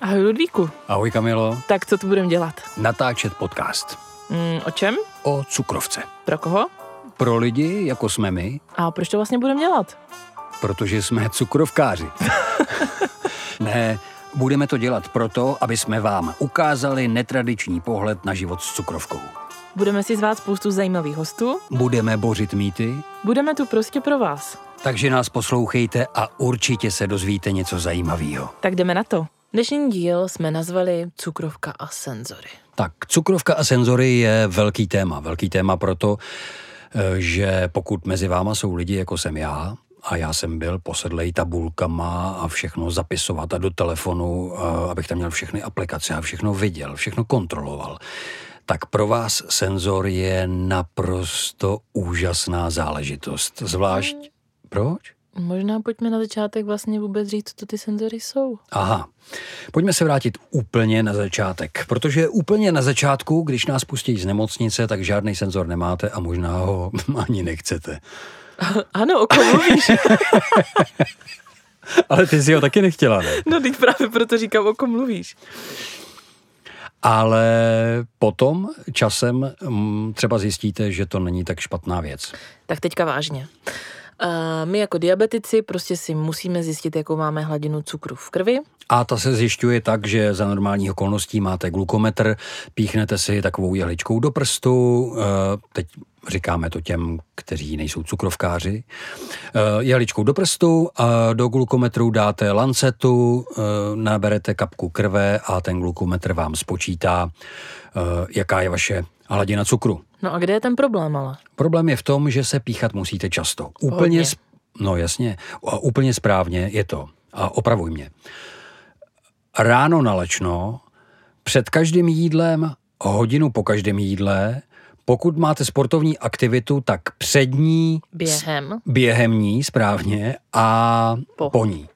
Ahoj Ludvíku. Ahoj Kamilo. Tak co tu budeme dělat? Natáčet podcast. Mm, o čem? O cukrovce. Pro koho? Pro lidi, jako jsme my. A proč to vlastně budeme dělat? Protože jsme cukrovkáři. ne, budeme to dělat proto, aby jsme vám ukázali netradiční pohled na život s cukrovkou. Budeme si zvát spoustu zajímavých hostů. Budeme bořit mýty. Budeme tu prostě pro vás. Takže nás poslouchejte a určitě se dozvíte něco zajímavého. Tak jdeme na to. Dnešní díl jsme nazvali Cukrovka a senzory. Tak, cukrovka a senzory je velký téma. Velký téma proto, eh, že pokud mezi váma jsou lidi, jako jsem já, a já jsem byl posedlej tabulkama a všechno zapisovat a do telefonu, eh, abych tam měl všechny aplikace a všechno viděl, všechno kontroloval, tak pro vás senzor je naprosto úžasná záležitost. Zvlášť, proč? Možná pojďme na začátek vlastně vůbec říct, co ty senzory jsou. Aha, pojďme se vrátit úplně na začátek, protože úplně na začátku, když nás pustí z nemocnice, tak žádný senzor nemáte a možná ho ani nechcete. Ano, o kom mluvíš? Ale ty si ho taky nechtěla, ne? no, teď právě proto říkám, o kom mluvíš. Ale potom časem mm, třeba zjistíte, že to není tak špatná věc. Tak teďka vážně. My jako diabetici prostě si musíme zjistit, jakou máme hladinu cukru v krvi. A ta se zjišťuje tak, že za normálních okolností máte glukometr, píchnete si takovou jehličkou do prstu, uh, teď říkáme to těm, kteří nejsou cukrovkáři, uh, jehličkou do prstu a do glukometru dáte lancetu, uh, naberete kapku krve a ten glukometr vám spočítá, jaká je vaše hladina cukru. No a kde je ten problém ale? Problém je v tom, že se píchat musíte často. Úplně, sp- no jasně, a úplně správně je to. A opravuj mě. Ráno na lečno, před každým jídlem, hodinu po každém jídle, pokud máte sportovní aktivitu, tak přední, během, během ní správně a po, po ní.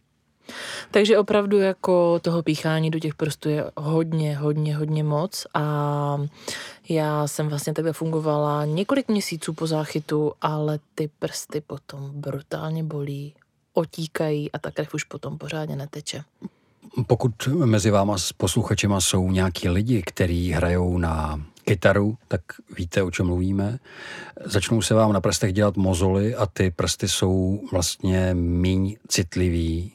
Takže opravdu jako toho píchání do těch prstů je hodně, hodně, hodně moc a já jsem vlastně takhle fungovala několik měsíců po záchytu, ale ty prsty potom brutálně bolí, otíkají a ta krev už potom pořádně neteče. Pokud mezi váma s posluchačema jsou nějaký lidi, kteří hrajou na kytaru, tak víte, o čem mluvíme. Začnou se vám na prstech dělat mozoly a ty prsty jsou vlastně míň citlivý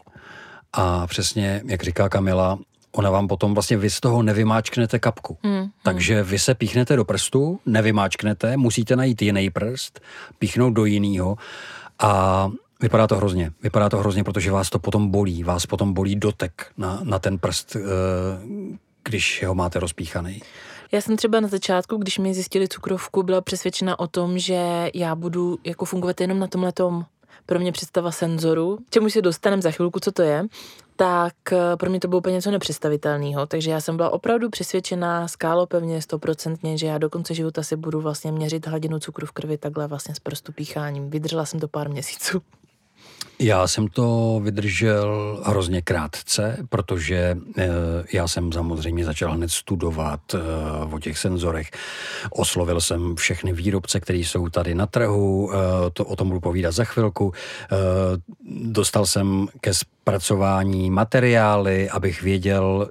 a přesně, jak říká Kamila, ona vám potom vlastně vy z toho nevymáčknete kapku. Hmm, hmm. Takže vy se píchnete do prstu, nevymáčknete, musíte najít jiný prst, píchnout do jiného a vypadá to hrozně. Vypadá to hrozně, protože vás to potom bolí. Vás potom bolí dotek na, na ten prst, eh, když ho máte rozpíchaný. Já jsem třeba na začátku, když mi zjistili cukrovku, byla přesvědčena o tom, že já budu jako fungovat jenom na tomhle pro mě představa senzoru, čemu se dostaneme za chvilku, co to je, tak eh, pro mě to bylo úplně něco nepředstavitelného. Takže já jsem byla opravdu přesvědčená skálopevně, stoprocentně, že já do konce života si budu vlastně měřit hladinu cukru v krvi takhle vlastně s prostu pícháním. Vydržela jsem to pár měsíců. Já jsem to vydržel hrozně krátce, protože e, já jsem samozřejmě začal hned studovat e, o těch senzorech. Oslovil jsem všechny výrobce, které jsou tady na trhu, e, to o tom budu povídat za chvilku. Dostal jsem ke zpracování materiály, abych věděl,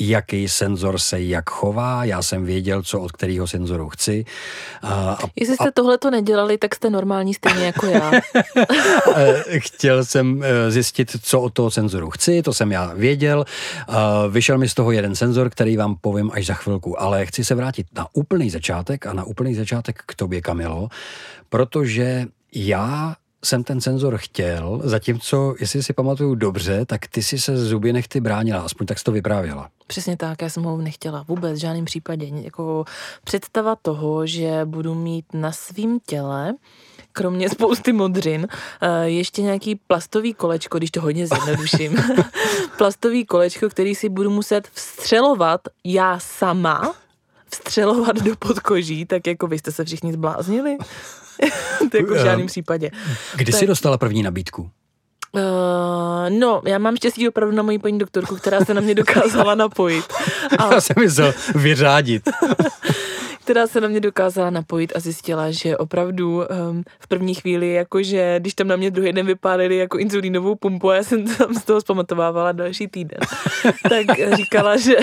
jaký senzor se jak chová, já jsem věděl, co od kterého senzoru chci. A, Jestli jste a... tohle to nedělali, tak jste normální stejně jako já. Chtěl jsem eh, zjistit, co od toho senzoru chci, to jsem já věděl. Vyšel mi z toho jeden senzor, který vám povím až za chvilku, ale chci se vrátit na úplný začátek a na úplný začátek k tobě, Kamilo, protože já jsem ten senzor chtěl, zatímco, jestli si pamatuju dobře, tak ty si se zuby nechty bránila, aspoň tak jsi to vyprávěla. Přesně tak, já jsem ho nechtěla vůbec v žádném případě. Jako představa toho, že budu mít na svém těle kromě spousty modřin, eh, ještě nějaký plastový kolečko, když to hodně zjednoduším, plastový kolečko, který si budu muset vstřelovat já sama, vstřelovat do podkoží, tak jako vy jste se všichni zbláznili. to jako v žádném případě. Kdy tak... jsi dostala první nabídku? Uh, no, já mám štěstí opravdu na moji paní doktorku, která se na mě dokázala napojit. A... Já jsem myslel vyřádit. která se na mě dokázala napojit a zjistila, že opravdu um, v první chvíli, jakože když tam na mě druhý den vypálili jako inzulínovou pumpu a já jsem tam z toho zpamatovávala další týden, tak říkala, že,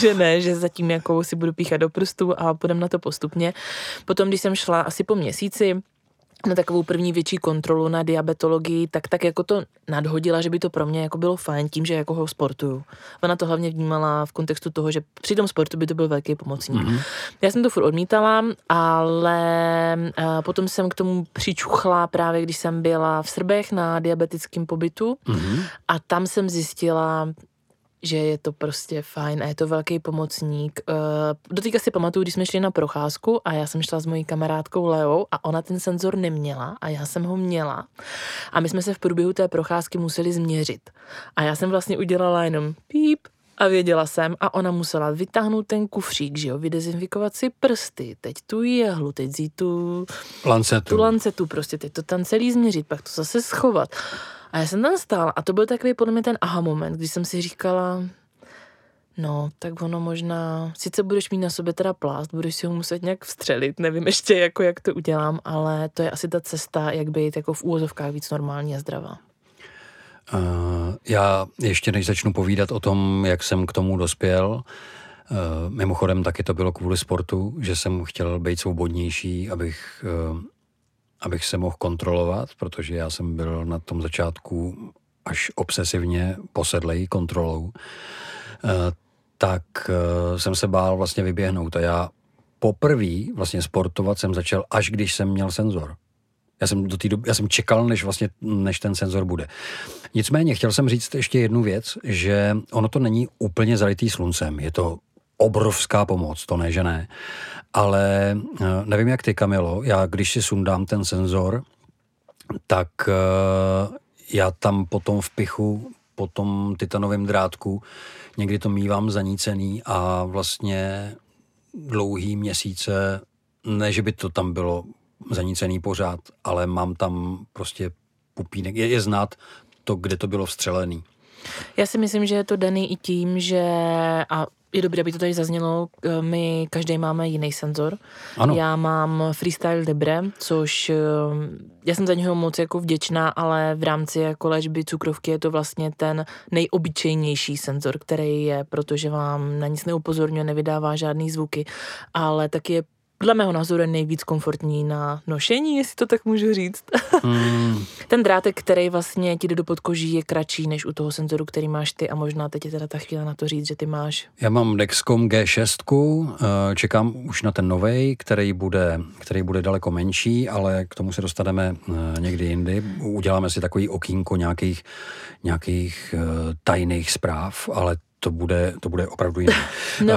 že ne, že zatím jako si budu píchat do prstu a půjdem na to postupně. Potom, když jsem šla asi po měsíci, na takovou první větší kontrolu na diabetologii, tak tak jako to nadhodila, že by to pro mě jako bylo fajn tím, že jako ho sportuju. Ona to hlavně vnímala v kontextu toho, že při tom sportu by to byl velký pomocník. Mm-hmm. Já jsem to furt odmítala, ale uh, potom jsem k tomu přičuchla právě, když jsem byla v Srbech na diabetickém pobytu mm-hmm. a tam jsem zjistila, že je to prostě fajn a je to velký pomocník. Uh, dotýka si pamatuju, když jsme šli na procházku a já jsem šla s mojí kamarádkou Leou a ona ten senzor neměla a já jsem ho měla. A my jsme se v průběhu té procházky museli změřit. A já jsem vlastně udělala jenom píp, a věděla jsem a ona musela vytáhnout ten kufřík, že jo, vydezinfikovat si prsty, teď tu jehlu, teď vzít tu lancetu. tu lancetu, prostě teď to tam celý změřit, pak to zase schovat. A já jsem tam stála a to byl takový podle mě ten aha moment, kdy jsem si říkala, no, tak ono možná, sice budeš mít na sobě teda plást, budeš si ho muset nějak vstřelit, nevím ještě jako jak to udělám, ale to je asi ta cesta, jak být jako v úvozovkách víc normální a zdravá. Uh, já ještě než začnu povídat o tom, jak jsem k tomu dospěl, uh, mimochodem taky to bylo kvůli sportu, že jsem chtěl být svobodnější, abych uh, abych se mohl kontrolovat, protože já jsem byl na tom začátku až obsesivně posedlej kontrolou, eh, tak eh, jsem se bál vlastně vyběhnout a já poprvé vlastně sportovat jsem začal, až když jsem měl senzor. Já jsem, do té doby, já jsem čekal, než, vlastně, než ten senzor bude. Nicméně chtěl jsem říct ještě jednu věc, že ono to není úplně zalitý sluncem. Je to obrovská pomoc, to ne, že ne. Ale eh, nevím, jak ty, Kamilo, já když si sundám ten senzor, tak eh, já tam potom v pichu, po tom titanovém drátku, někdy to mývám zanícený a vlastně dlouhý měsíce, ne, že by to tam bylo zanícený pořád, ale mám tam prostě pupínek. Je, je znát to, kde to bylo vstřelený. Já si myslím, že je to daný i tím, že a je dobré, aby to tady zaznělo, my každý máme jiný senzor. Ano. Já mám Freestyle Libre, což eh, já jsem za něho moc jako vděčná, ale v rámci jako léčby cukrovky je to vlastně ten nejobyčejnější senzor, který je, protože vám na nic neupozorňuje, nevydává žádný zvuky, ale taky je dle mého názoru je nejvíc komfortní na nošení, jestli to tak můžu říct. Mm. Ten drátek, který vlastně ti jde do podkoží, je kratší než u toho senzoru, který máš ty a možná teď je teda ta chvíle na to říct, že ty máš. Já mám Dexcom G6, eh, čekám už na ten nový, který bude, který bude daleko menší, ale k tomu se dostaneme eh, někdy jindy. Uděláme si takový okýnko nějakých, nějakých eh, tajných zpráv, ale to bude, to bude opravdu jiné. No,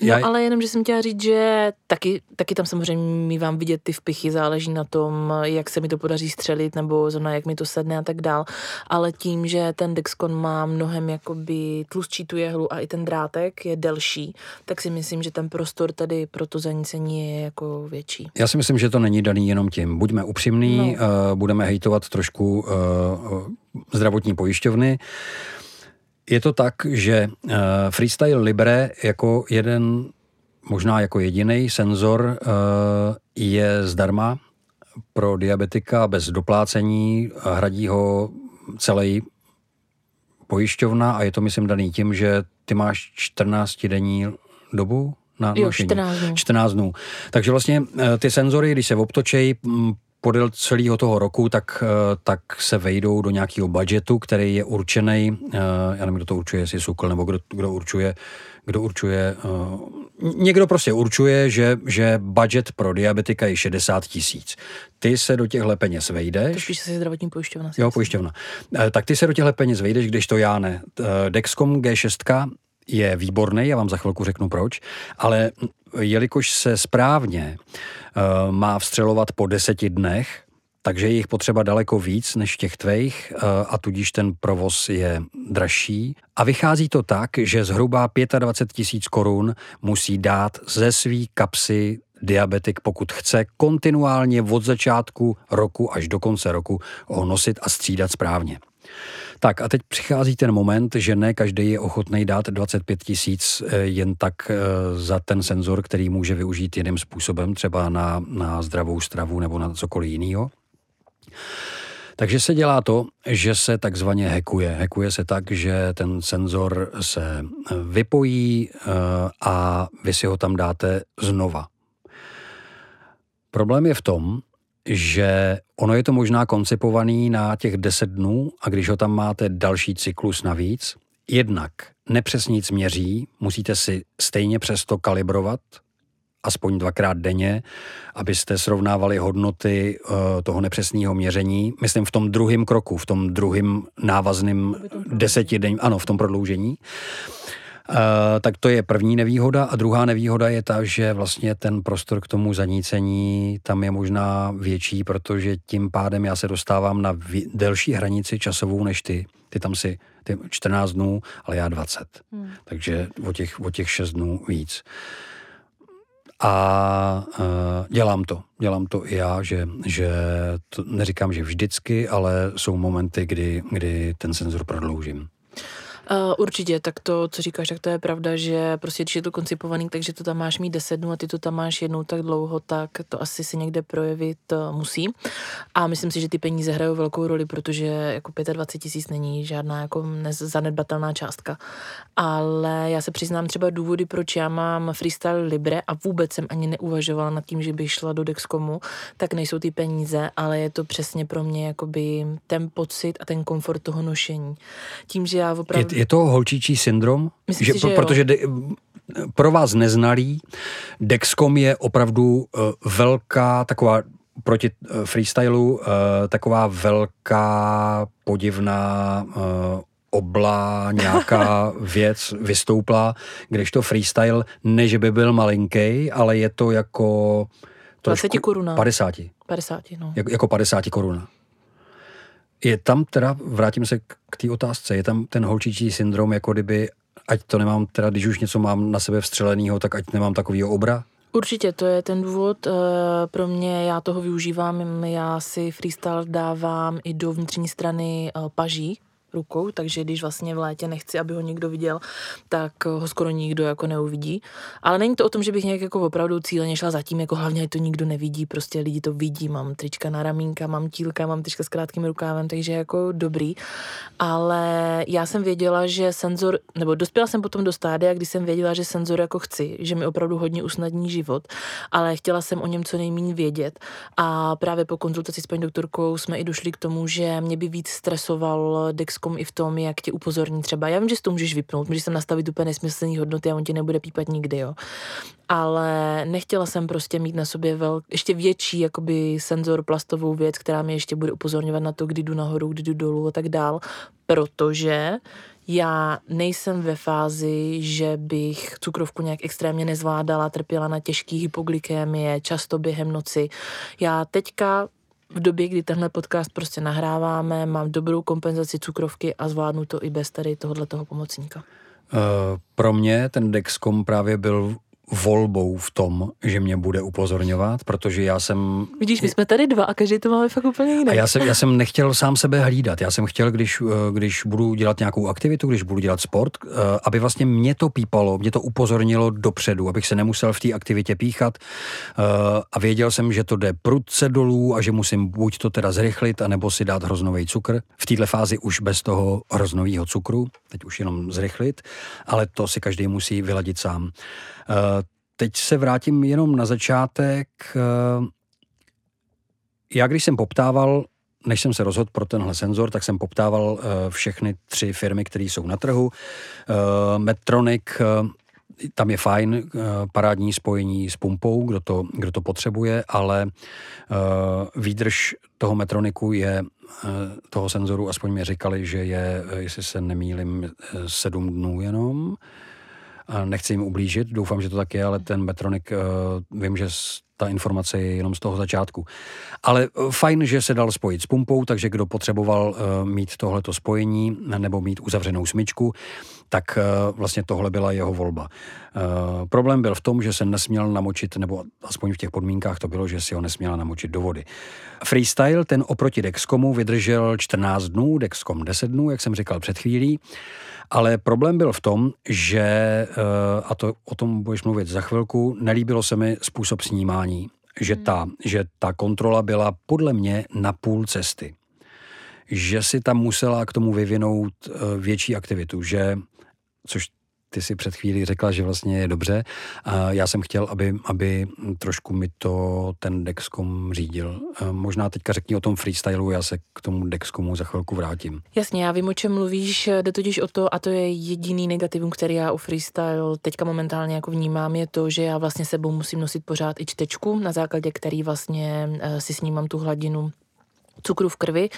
No já... ale jenom, že jsem chtěla říct, že taky, taky tam samozřejmě mi vám vidět ty vpichy, záleží na tom, jak se mi to podaří střelit, nebo zrovna jak mi to sedne a tak dál. Ale tím, že ten Dexcon má mnohem jakoby tlustší tu jehlu a i ten drátek je delší, tak si myslím, že ten prostor tady pro to zanícení je jako větší. Já si myslím, že to není daný jenom tím. Buďme upřímní, no. uh, budeme hejtovat trošku uh, zdravotní pojišťovny. Je to tak, že uh, Freestyle Libre jako jeden, možná jako jediný senzor uh, je zdarma pro diabetika bez doplácení, hradí ho celý pojišťovna a je to, myslím, daný tím, že ty máš 14 denní dobu na jo, 14 dnů. 14 dnů. Takže vlastně eh, ty senzory, když se obtočejí podél celého toho roku, tak, eh, tak se vejdou do nějakého budgetu, který je určený, eh, já nevím, kdo to určuje, jestli Sukl, nebo kdo, kdo určuje, kdo určuje, eh, někdo prostě určuje, že, že budget pro diabetika je 60 tisíc. Ty se do těchto peněz vejdeš. To spíš asi zdravotní pojišťovna. Jo, pojišťovna. Tak ty se do těchto peněz vejdeš, když to já ne. Dexcom G6 je výborný, já vám za chvilku řeknu proč, ale jelikož se správně uh, má vstřelovat po deseti dnech, takže je jich potřeba daleko víc než těch tvejch uh, a tudíž ten provoz je dražší. A vychází to tak, že zhruba 25 tisíc korun musí dát ze svý kapsy diabetik, pokud chce kontinuálně od začátku roku až do konce roku ho nosit a střídat správně. Tak a teď přichází ten moment, že ne každý je ochotný dát 25 tisíc eh, jen tak eh, za ten senzor, který může využít jiným způsobem, třeba na, na zdravou stravu nebo na cokoliv jiného. Takže se dělá to, že se takzvaně hekuje. Hekuje se tak, že ten senzor se eh, vypojí a vy si ho tam dáte znova. Problém je v tom, že ono je to možná koncipovaný na těch 10 dnů a když ho tam máte další cyklus navíc, jednak nepřesně nic měří, musíte si stejně přesto kalibrovat, aspoň dvakrát denně, abyste srovnávali hodnoty uh, toho nepřesného měření. Myslím v tom druhém kroku, v tom druhém návazném desetidenním, ano, v tom prodloužení. Uh, tak to je první nevýhoda. A druhá nevýhoda je ta, že vlastně ten prostor k tomu zanícení tam je možná větší, protože tím pádem já se dostávám na vě- delší hranici časovou než ty. Ty tam si ty 14 dnů, ale já 20. Hmm. Takže o těch, o těch 6 dnů víc. A uh, dělám to. Dělám to i já, že, že to neříkám, že vždycky, ale jsou momenty, kdy, kdy ten senzor prodloužím. Uh, určitě, tak to, co říkáš, tak to je pravda, že prostě když je to koncipovaný, takže to tam máš mít 10 dnů a ty to tam máš jednou tak dlouho, tak to asi si někde projevit uh, musí. A myslím si, že ty peníze hrajou velkou roli, protože jako 25 tisíc není žádná jako zanedbatelná částka. Ale já se přiznám třeba důvody, proč já mám freestyle Libre a vůbec jsem ani neuvažovala nad tím, že bych šla do Dexcomu, tak nejsou ty peníze, ale je to přesně pro mě jakoby ten pocit a ten komfort toho nošení. Tím, že já opravdu je to holčičí syndrom? Myslím že, si, že protože de, pro vás neznalý, Dexcom je opravdu uh, velká taková proti uh, freestylu, uh, taková velká podivná uh, obla, nějaká věc vystoupla, kdežto freestyle, ne že by byl malinký, ale je to jako... 20 koruna. 50. 50, no. Jako, jako 50 koruna. Je tam teda, vrátím se k té otázce, je tam ten holčičí syndrom, jako kdyby, ať to nemám, teda když už něco mám na sebe vstřeleného, tak ať nemám takovýho obra? Určitě, to je ten důvod. Eh, pro mě, já toho využívám, já si freestyle dávám i do vnitřní strany eh, paží, rukou, takže když vlastně v létě nechci, aby ho někdo viděl, tak ho skoro nikdo jako neuvidí. Ale není to o tom, že bych nějak jako opravdu cíleně šla zatím, jako hlavně to nikdo nevidí, prostě lidi to vidí, mám trička na ramínka, mám tílka, mám trička s krátkým rukávem, takže jako dobrý. Ale já jsem věděla, že senzor, nebo dospěla jsem potom do stádia, kdy jsem věděla, že senzor jako chci, že mi opravdu hodně usnadní život, ale chtěla jsem o něm co nejméně vědět. A právě po konzultaci s paní doktorkou jsme i došli k tomu, že mě by víc stresoval Dex Dexcom i v tom, jak tě upozorní třeba. Já vím, že si to můžeš vypnout, můžeš tam nastavit úplně nesmyslný hodnoty a on ti nebude pípat nikdy, jo. Ale nechtěla jsem prostě mít na sobě vel, ještě větší jakoby senzor plastovou věc, která mi ještě bude upozorňovat na to, kdy jdu nahoru, kdy jdu dolů a tak dál, protože já nejsem ve fázi, že bych cukrovku nějak extrémně nezvládala, trpěla na těžký hypoglykémie, často během noci. Já teďka v době, kdy tenhle podcast prostě nahráváme, mám dobrou kompenzaci cukrovky a zvládnu to i bez tady tohohle toho pomocníka. Uh, pro mě ten Dexcom právě byl volbou v tom, že mě bude upozorňovat, protože já jsem... Vidíš, my jsme tady dva a každý to máme fakt úplně jiné. A já jsem, já jsem nechtěl sám sebe hlídat. Já jsem chtěl, když, eh, když budu dělat nějakou aktivitu, když budu dělat sport, eh, aby vlastně mě to pípalo, mě to upozornilo dopředu, abych se nemusel v té aktivitě píchat eh, a věděl jsem, že to jde prudce dolů a že musím buď to teda zrychlit, anebo si dát hroznový cukr. V této fázi už bez toho hroznového cukru, teď už jenom zrychlit, ale to si každý musí vyladit sám. Eh, teď se vrátím jenom na začátek. Eh, já když jsem poptával, než jsem se rozhodl pro tenhle senzor, tak jsem poptával eh, všechny tři firmy, které jsou na trhu. Medtronic, tam je fajn parádní spojení s pumpou, kdo to, kdo to potřebuje, ale výdrž toho Metroniku je toho senzoru, aspoň mi říkali, že je, jestli se nemýlim, sedm dnů jenom. Nechci jim ublížit, doufám, že to tak je, ale ten Metronik, uh, vím, že ta informace je jenom z toho začátku. Ale eh, fajn, že se dal spojit s pumpou, takže kdo potřeboval uh, mít tohleto spojení nebo mít uzavřenou smyčku, tak uh, vlastně tohle byla jeho volba. Uh, problém byl v tom, že se nesměl namočit, nebo aspoň v těch podmínkách to bylo, že si ho nesměla namočit do vody. Freestyle, ten oproti Dexcomu vydržel 14 dnů, Dexcom 10 dnů, jak jsem říkal před chvílí. Ale problém byl v tom, že, eh, a to o tom budeš mluvit za chvilku, nelíbilo se mi způsob snímání. Že ta, hmm. že ta kontrola byla podle mě na půl cesty. Že si tam musela k tomu vyvinout eh, větší aktivitu, že, což ty si před chvílí řekla, že vlastně je dobře. Já jsem chtěl, aby, aby trošku mi to ten Dexcom řídil. Možná teďka řekni o tom freestylu, já se k tomu Dexcomu za chvilku vrátím. Jasně, já vím, o čem mluvíš, jde totiž o to, a to je jediný negativum, který já u freestyle teďka momentálně jako vnímám, je to, že já vlastně sebou musím nosit pořád i čtečku, na základě který vlastně eh, si snímám tu hladinu cukru v krvi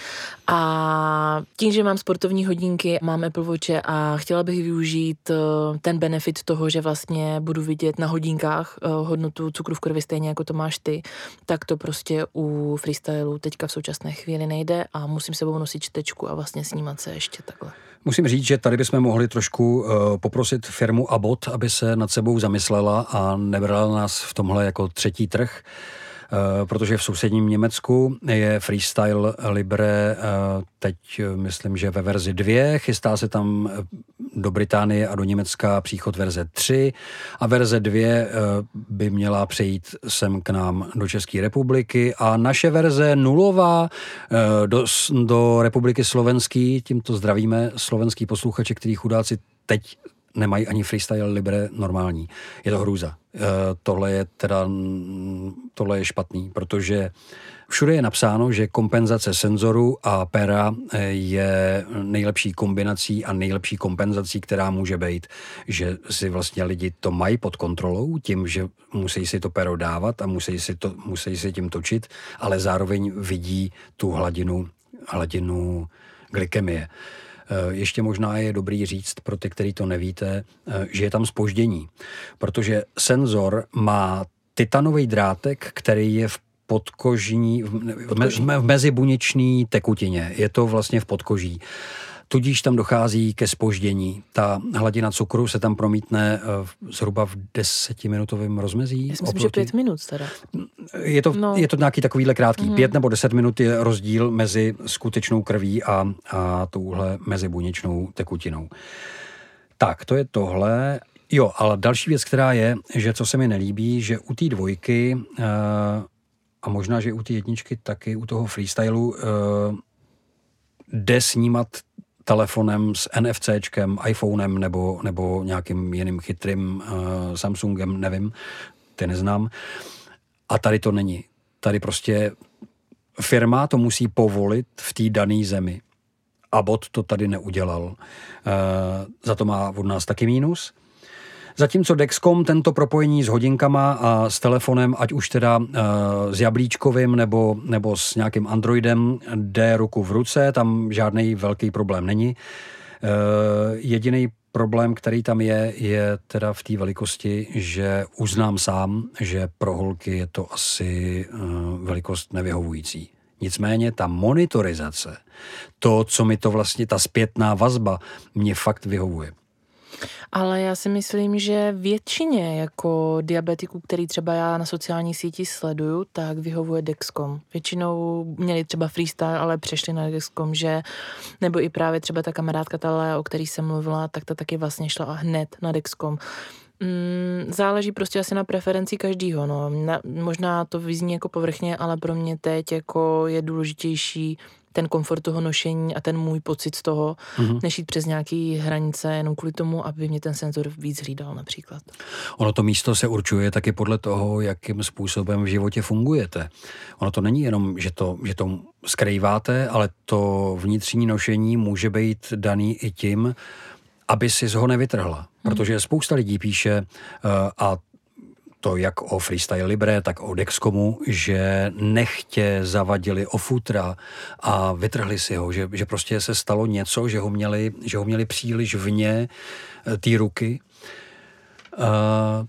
a tím, že mám sportovní hodinky, mám Apple Watch a chtěla bych využít eh, ten benefit toho, že vlastně budu vidět na hodinkách eh, hodnotu cukru v krvi stejně jako to máš ty, tak to prostě u freestylu teďka v současné chvíli nejde a musím sebou nosit čtečku a vlastně snímat se ještě takhle. Musím říct, že tady bychom mohli trošku uh, poprosit firmu Abot, aby se nad sebou zamyslela a nebrala nás v tomhle jako třetí trh. Eh, protože v sousedním Německu je Freestyle Libre eh, teď, eh, myslím, že ve verzi 2, chystá se tam do Británie a do Německa příchod verze 3 a verze 2 by měla přejít sem k nám do České republiky. A naše verze nulová do, do republiky Slovenský, tímto zdravíme slovenský posluchače, který chudáci teď nemají ani freestyle libre normální. Je to hrůza. E, tohle je teda, tohle je špatný, protože všude je napsáno, že kompenzace senzoru a pera e, je nejlepší kombinací a nejlepší kompenzací, která může být, že si vlastně lidi to mají pod kontrolou tím, že musí si to pero dávat a musí si, to, musí si tím točit, ale zároveň vidí tu hladinu, hladinu glykemie. Eh, ještě možná je dobrý říct pro ty, kteří to nevíte, eh, že je tam spoždění, protože senzor má titanový drátek, který je v podkožní, v, v, v mezibuněčný tekutině. Je to vlastně v podkoží tudíž tam dochází ke spoždění. Ta hladina cukru se tam promítne eh, zhruba v desetiminutovém rozmezí. Já myslím, oproti... že pět minut teda. Je to, no. je to nějaký takovýhle krátký. Mm. Pět nebo deset minut je rozdíl mezi skutečnou krví a, a touhle mezibuněčnou tekutinou. Tak, to je tohle. Jo, ale další věc, která je, že co se mi nelíbí, že u té dvojky uh, a možná, že u té jedničky taky, u toho freestylu uh, jde snímat telefonem s NFCčkem, iPhonem nebo, nebo nějakým jiným chytrým uh, Samsungem, nevím, ty neznám. A tady to není. Tady prostě firma to musí povolit v té dané zemi. A bot to tady neudělal. Uh, za to má od nás taky mínus. Zatímco Dexcom tento propojení s hodinkama a s telefonem, ať už teda uh, s jablíčkovým nebo, nebo s nějakým Androidem, jde ruku v ruce, tam žádný velký problém není. Uh, jediný problém, který tam je, je teda v té velikosti, že uznám sám, že pro holky je to asi uh, velikost nevyhovující. Nicméně ta monitorizace, to, co mi to vlastně, ta zpětná vazba, mě fakt vyhovuje. Ale já si myslím, že většině jako diabetiků, který třeba já na sociální síti sleduju, tak vyhovuje Dexcom. Většinou měli třeba freestyle, ale přešli na Dexcom, že nebo i právě třeba ta kamarádka ta o který jsem mluvila, tak ta taky vlastně šla hned na Dexcom. Mm, záleží prostě asi na preferenci každýho, no. Na, možná to vyzní jako povrchně, ale pro mě teď jako je důležitější ten komfort toho nošení a ten můj pocit z toho, mm-hmm. než jít přes nějaké hranice jenom kvůli tomu, aby mě ten senzor víc hlídal například. Ono to místo se určuje taky podle toho, jakým způsobem v životě fungujete. Ono to není jenom, že to, že to skrýváte, ale to vnitřní nošení může být daný i tím, aby si z ho nevytrhla. Mhm. Protože spousta lidí píše, uh, a to jak o Freestyle Libre, tak o Dexcomu, že nechtě zavadili o futra a vytrhli si ho, že, že prostě se stalo něco, že ho měli, že ho měli příliš vně eh, té ruky. Uh,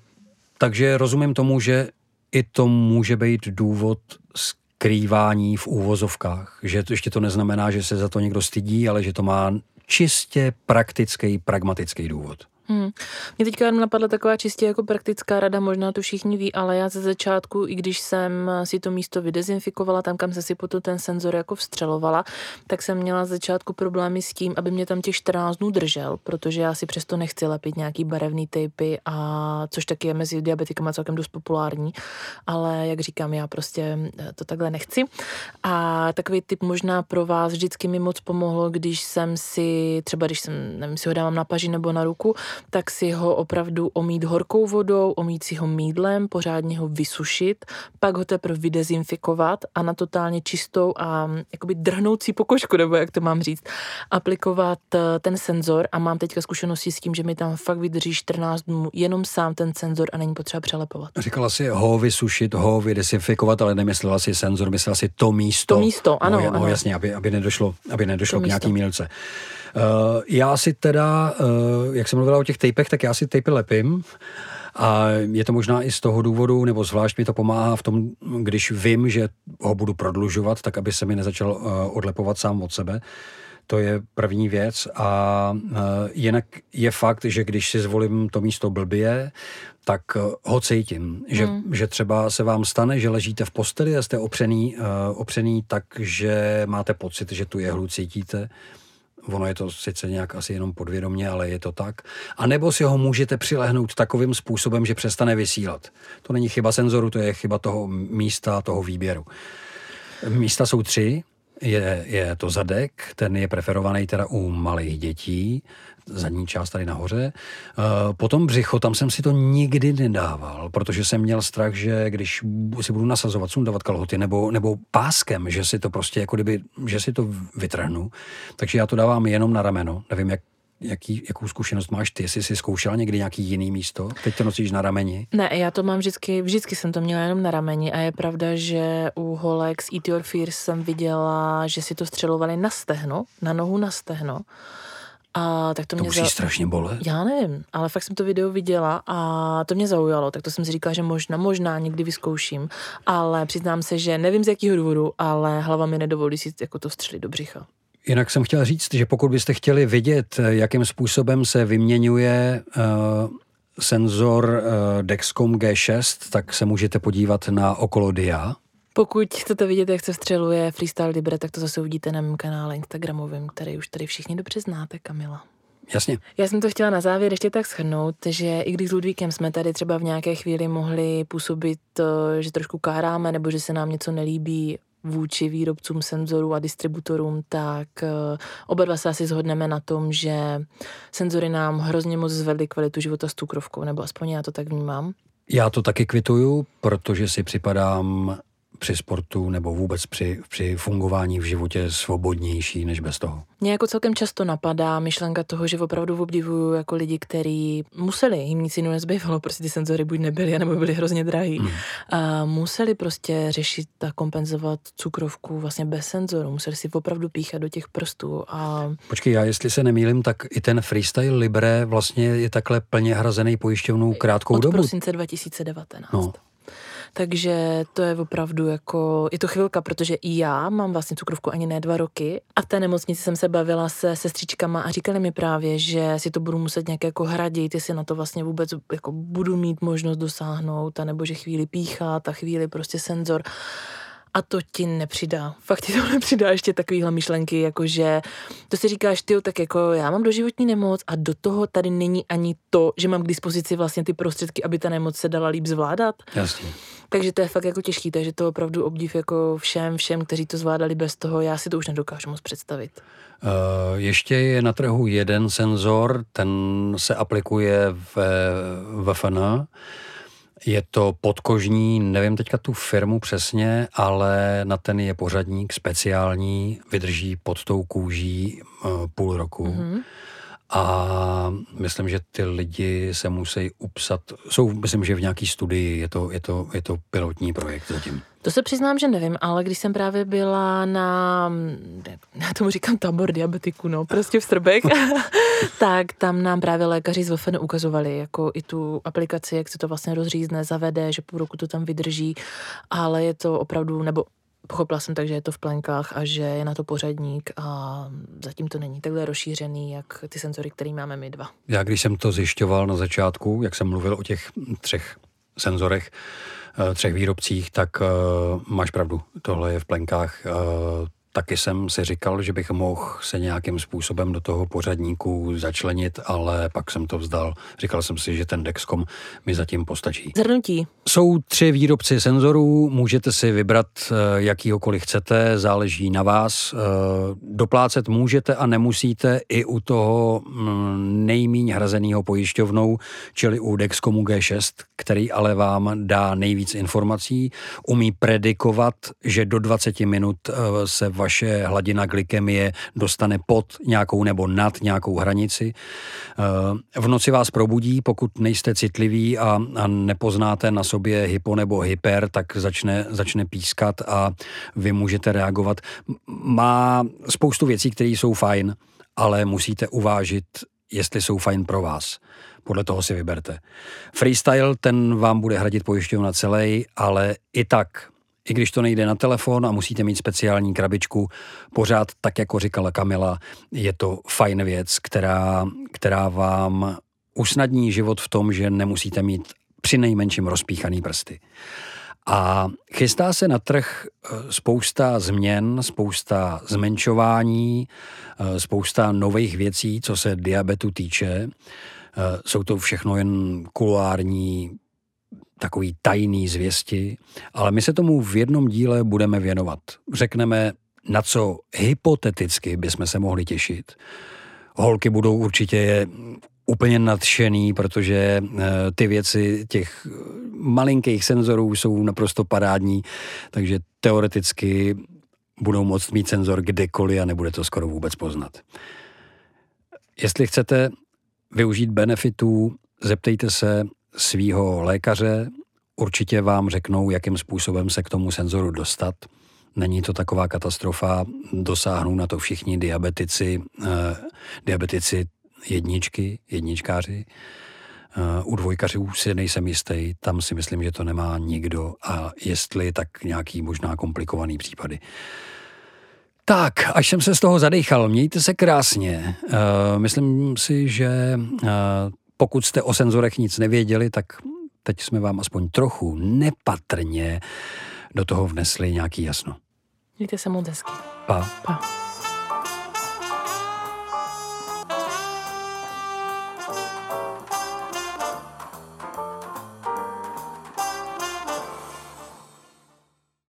takže rozumím tomu, že i to může být důvod skrývání v úvozovkách. Že to ještě to neznamená, že se za to někdo stydí, ale že to má čistě praktický, pragmatický důvod. Hmm. Mě teďka jenom napadla taková čistě jako praktická rada, možná to všichni ví, ale já ze začátku, i když jsem si to místo vydezinfikovala, tam, kam se si potom ten senzor jako vstřelovala, tak jsem měla z začátku problémy s tím, aby mě tam těch 14 dnů držel, protože já si přesto nechci lepit nějaký barevný tejpy, a což taky je mezi diabetikama celkem dost populární, ale jak říkám, já prostě eh, to takhle nechci. A takový typ možná pro vás vždycky mi moc pomohlo, když jsem si, třeba když jsem, nevím, si ho dávám na paži nebo na ruku, tak si ho opravdu omít horkou vodou, omít si ho mídlem, pořádně ho vysušit, pak ho teprve vydezinfikovat a na totálně čistou a jakoby drhnoucí pokožku, nebo jak to mám říct, aplikovat eh, ten senzor a mám teďka zkušenosti s tím, že mi tam fakt vydrží 14 dnů jenom sám ten senzor a není potřeba přelepovat. Říkala si ho vysušit, ho vydesinfikovat, ale nemyslela si senzor, myslela si to místo. To místo, ano. No, ano. jasně, aby, aby nedošlo, aby nedošlo to k místo. nějaký mílce. Uh, já si teda, uh, jak jsem mluvila o těch tejpech, tak já si tejpy lepím. A je to možná i z toho důvodu, nebo zvlášť mi to pomáhá v tom, když vím, že ho budu prodlužovat, tak aby se mi nezačal uh, odlepovat sám od sebe. To je první věc. A jinak je fakt, že když si zvolím to místo blbě, tak ho cítím. Že, hmm. že třeba se vám stane, že ležíte v posteli a jste opřený, opřený tak, že máte pocit, že tu jehlu cítíte Ono je to sice nějak asi jenom podvědomě, ale je to tak. A nebo si ho můžete přilehnout takovým způsobem, že přestane vysílat. To není chyba senzoru, to je chyba toho místa, toho výběru. Místa jsou tři. Je, je to zadek, ten je preferovaný teda u malých dětí, zadní část tady nahoře. Eh, potom břicho, tam jsem si to nikdy nedával, protože jsem měl strach, že když si budu nasazovat, sundavat kalhoty nebo, nebo páskem, že si to prostě jako kdyby, že si to vytrhnu. Takže já to dávám jenom na rameno. Nevím, jak Jaký, jakou zkušenost máš ty? Jsi si zkoušela někdy nějaký jiný místo? Teď to nosíš na rameni? Ne, já to mám vždycky, vždycky jsem to měla jenom na rameni a je pravda, že u holek z Eat Your Fears jsem viděla, že si to střelovali na stehno, na nohu na stehno a tak to, to mě musí za... strašně bolet. Já nevím, ale fakt jsem to video viděla a to mě zaujalo, tak to jsem si říkala, že možná, možná někdy vyzkouším, ale přiznám se, že nevím z jakého důvodu, ale hlava mi nedovolí si jako to střelit do břicha. Jinak jsem chtěl říct, že pokud byste chtěli vidět, jakým způsobem se vyměňuje uh, senzor uh, Dexcom G6, tak se můžete podívat na okolo dia pokud chcete vidět, jak se vstřeluje Freestyle Libre, tak to zase uvidíte na mém kanále Instagramovém, který už tady všichni dobře znáte, Kamila. Jasně. Já jsem to chtěla na závěr ještě tak shrnout, že i když s Ludvíkem jsme tady třeba v nějaké chvíli mohli působit, eh, že trošku káráme nebo že se nám něco nelíbí vůči výrobcům senzorů a distributorům, tak eh, oba dva se asi zhodneme na tom, že senzory nám hrozně moc zvedly kvalitu života s cukrovkou, nebo aspoň já to tak vnímám. Já to taky kvituju, protože si připadám při sportu nebo vůbec při, při fungování v životě svobodnější než bez toho. Mě jako celkem často napadá myšlenka toho, že opravdu obdivuju jako lidi, kteří museli, jim nic jiného nezbývalo, prostě ty senzory buď nebyly, nebo byly hrozně drahý. Mm. A museli prostě řešit a kompenzovat cukrovku vlastně bez senzoru, museli si opravdu píchat do těch prstů. A... Počkej, já jestli se nemýlim, tak i ten freestyle Libre vlastně je takhle plně hrazený pojišťovnou krátkou Od dobu. Od prosince 2019. No. Takže to je opravdu jako, je to chvilka, protože i já mám vlastně cukrovku ani ne dva roky. A v té nemocnici jsem se bavila se sestřičkama a říkali mi právě, že si to budu muset nějak jako hradit, jestli na to vlastně vůbec jako budu mít možnost dosáhnout, anebo že chvíli píchat a chvíli prostě senzor a to ti nepřidá. Fakt ti to nepřidá ještě takovýhle myšlenky, jakože to si říkáš, ty, tak jako já mám doživotní nemoc a do toho tady není ani to, že mám k dispozici vlastně ty prostředky, aby ta nemoc se dala líp zvládat. Jasně. Takže to je fakt jako těžký, takže to opravdu obdiv jako všem, všem, kteří to zvládali bez toho, já si to už nedokážu moc představit. Uh, ještě je na trhu jeden senzor, ten se aplikuje v VFN. Je to podkožní, nevím teďka tu firmu přesně, ale na ten je pořadník speciální, vydrží pod tou kůží uh, půl roku. Mm-hmm a myslím, že ty lidi se musí upsat. Jsou, myslím, že v nějaký studii je to, je to, je to pilotní projekt zatím. To se přiznám, že nevím, ale když jsem právě byla na, já tomu říkám tábor diabetiku, no, prostě v Strbek, tak tam nám právě lékaři z VFN ukazovali jako i tu aplikaci, jak se to vlastně rozřízne, zavede, že půl roku to tam vydrží, ale je to opravdu, nebo Pochopila jsem tak, že je to v plenkách a že je na to pořadník a zatím to není takhle rozšířený, jak ty senzory, které máme my dva. Já když jsem to zjišťoval na začátku, jak jsem mluvil o těch třech senzorech, eh, třech výrobcích, tak uh, máš pravdu. Tohle je v plenkách. Uh, Taky jsem si říkal, že bych mohl se nějakým způsobem do toho pořadníku začlenit, ale pak jsem to vzdal. Říkal jsem si, že ten Dexcom mi zatím postačí. Zhrnutí. Jsou tři výrobci senzorů, můžete si vybrat eh, jakýhokoliv chcete, záleží na vás. Eh, doplácet můžete a nemusíte i u toho mm, nejmíň hrazeného pojišťovnou, čili u Dexcomu G6, který ale vám dá nejvíc informací, umí predikovat, že do 20 minut eh, se vaš vaše hladina glykemie dostane pod nějakou nebo nad nějakou hranici. Eh, v noci vás probudí, pokud nejste citliví a, a nepoznáte na sobě hypo nebo hyper, tak začne, začne pískat a vy můžete reagovat. Má spoustu věcí, které jsou fajn, ale musíte uvážit, jestli jsou fajn pro vás. Podle toho si vyberte. Freestyle, ten vám bude hradit pojišťovna celý, ale i tak i když to nejde na telefon a musíte mít speciální krabičku, pořád, tak jako říkala Kamila, je to fajn věc, která, která vám usnadní život v tom, že nemusíte mít při nejmenším rozpíchaný prsty. A chystá se na trh eh, spousta změn, spousta zmenšování, eh, spousta nových věcí, co se diabetu týče. Eh, jsou to všechno jen kuluární takový tajný zvěsti, ale my se tomu v jednom díle budeme věnovat. Řekneme, na co hypoteticky bychom se mohli těšit. Holky budou určitě úplně nadšený, protože eh, ty věci těch malinkých senzorů jsou naprosto parádní, takže teoreticky budou moct mít senzor kdekoliv a nebude to skoro vůbec poznat. Jestli chcete využít benefitů, zeptejte se svého lékaře, určitě vám řeknou, jakým způsobem se k tomu senzoru dostat. Není to taková katastrofa, dosáhnou na to všichni diabetici, eh, diabetici jedničky, jedničkáři. Eh, u dvojkařů si nejsem jistý, tam si myslím, že to nemá nikdo a jestli, tak nějaký možná komplikovaný případy. Tak, až jsem se z toho zadechal, mějte se krásně. Uh, myslím si, že uh, pokud jste o senzorech nic nevěděli, tak teď jsme vám aspoň trochu nepatrně do toho vnesli nějaký jasno. Mějte se moc hezky. Pa. Pa.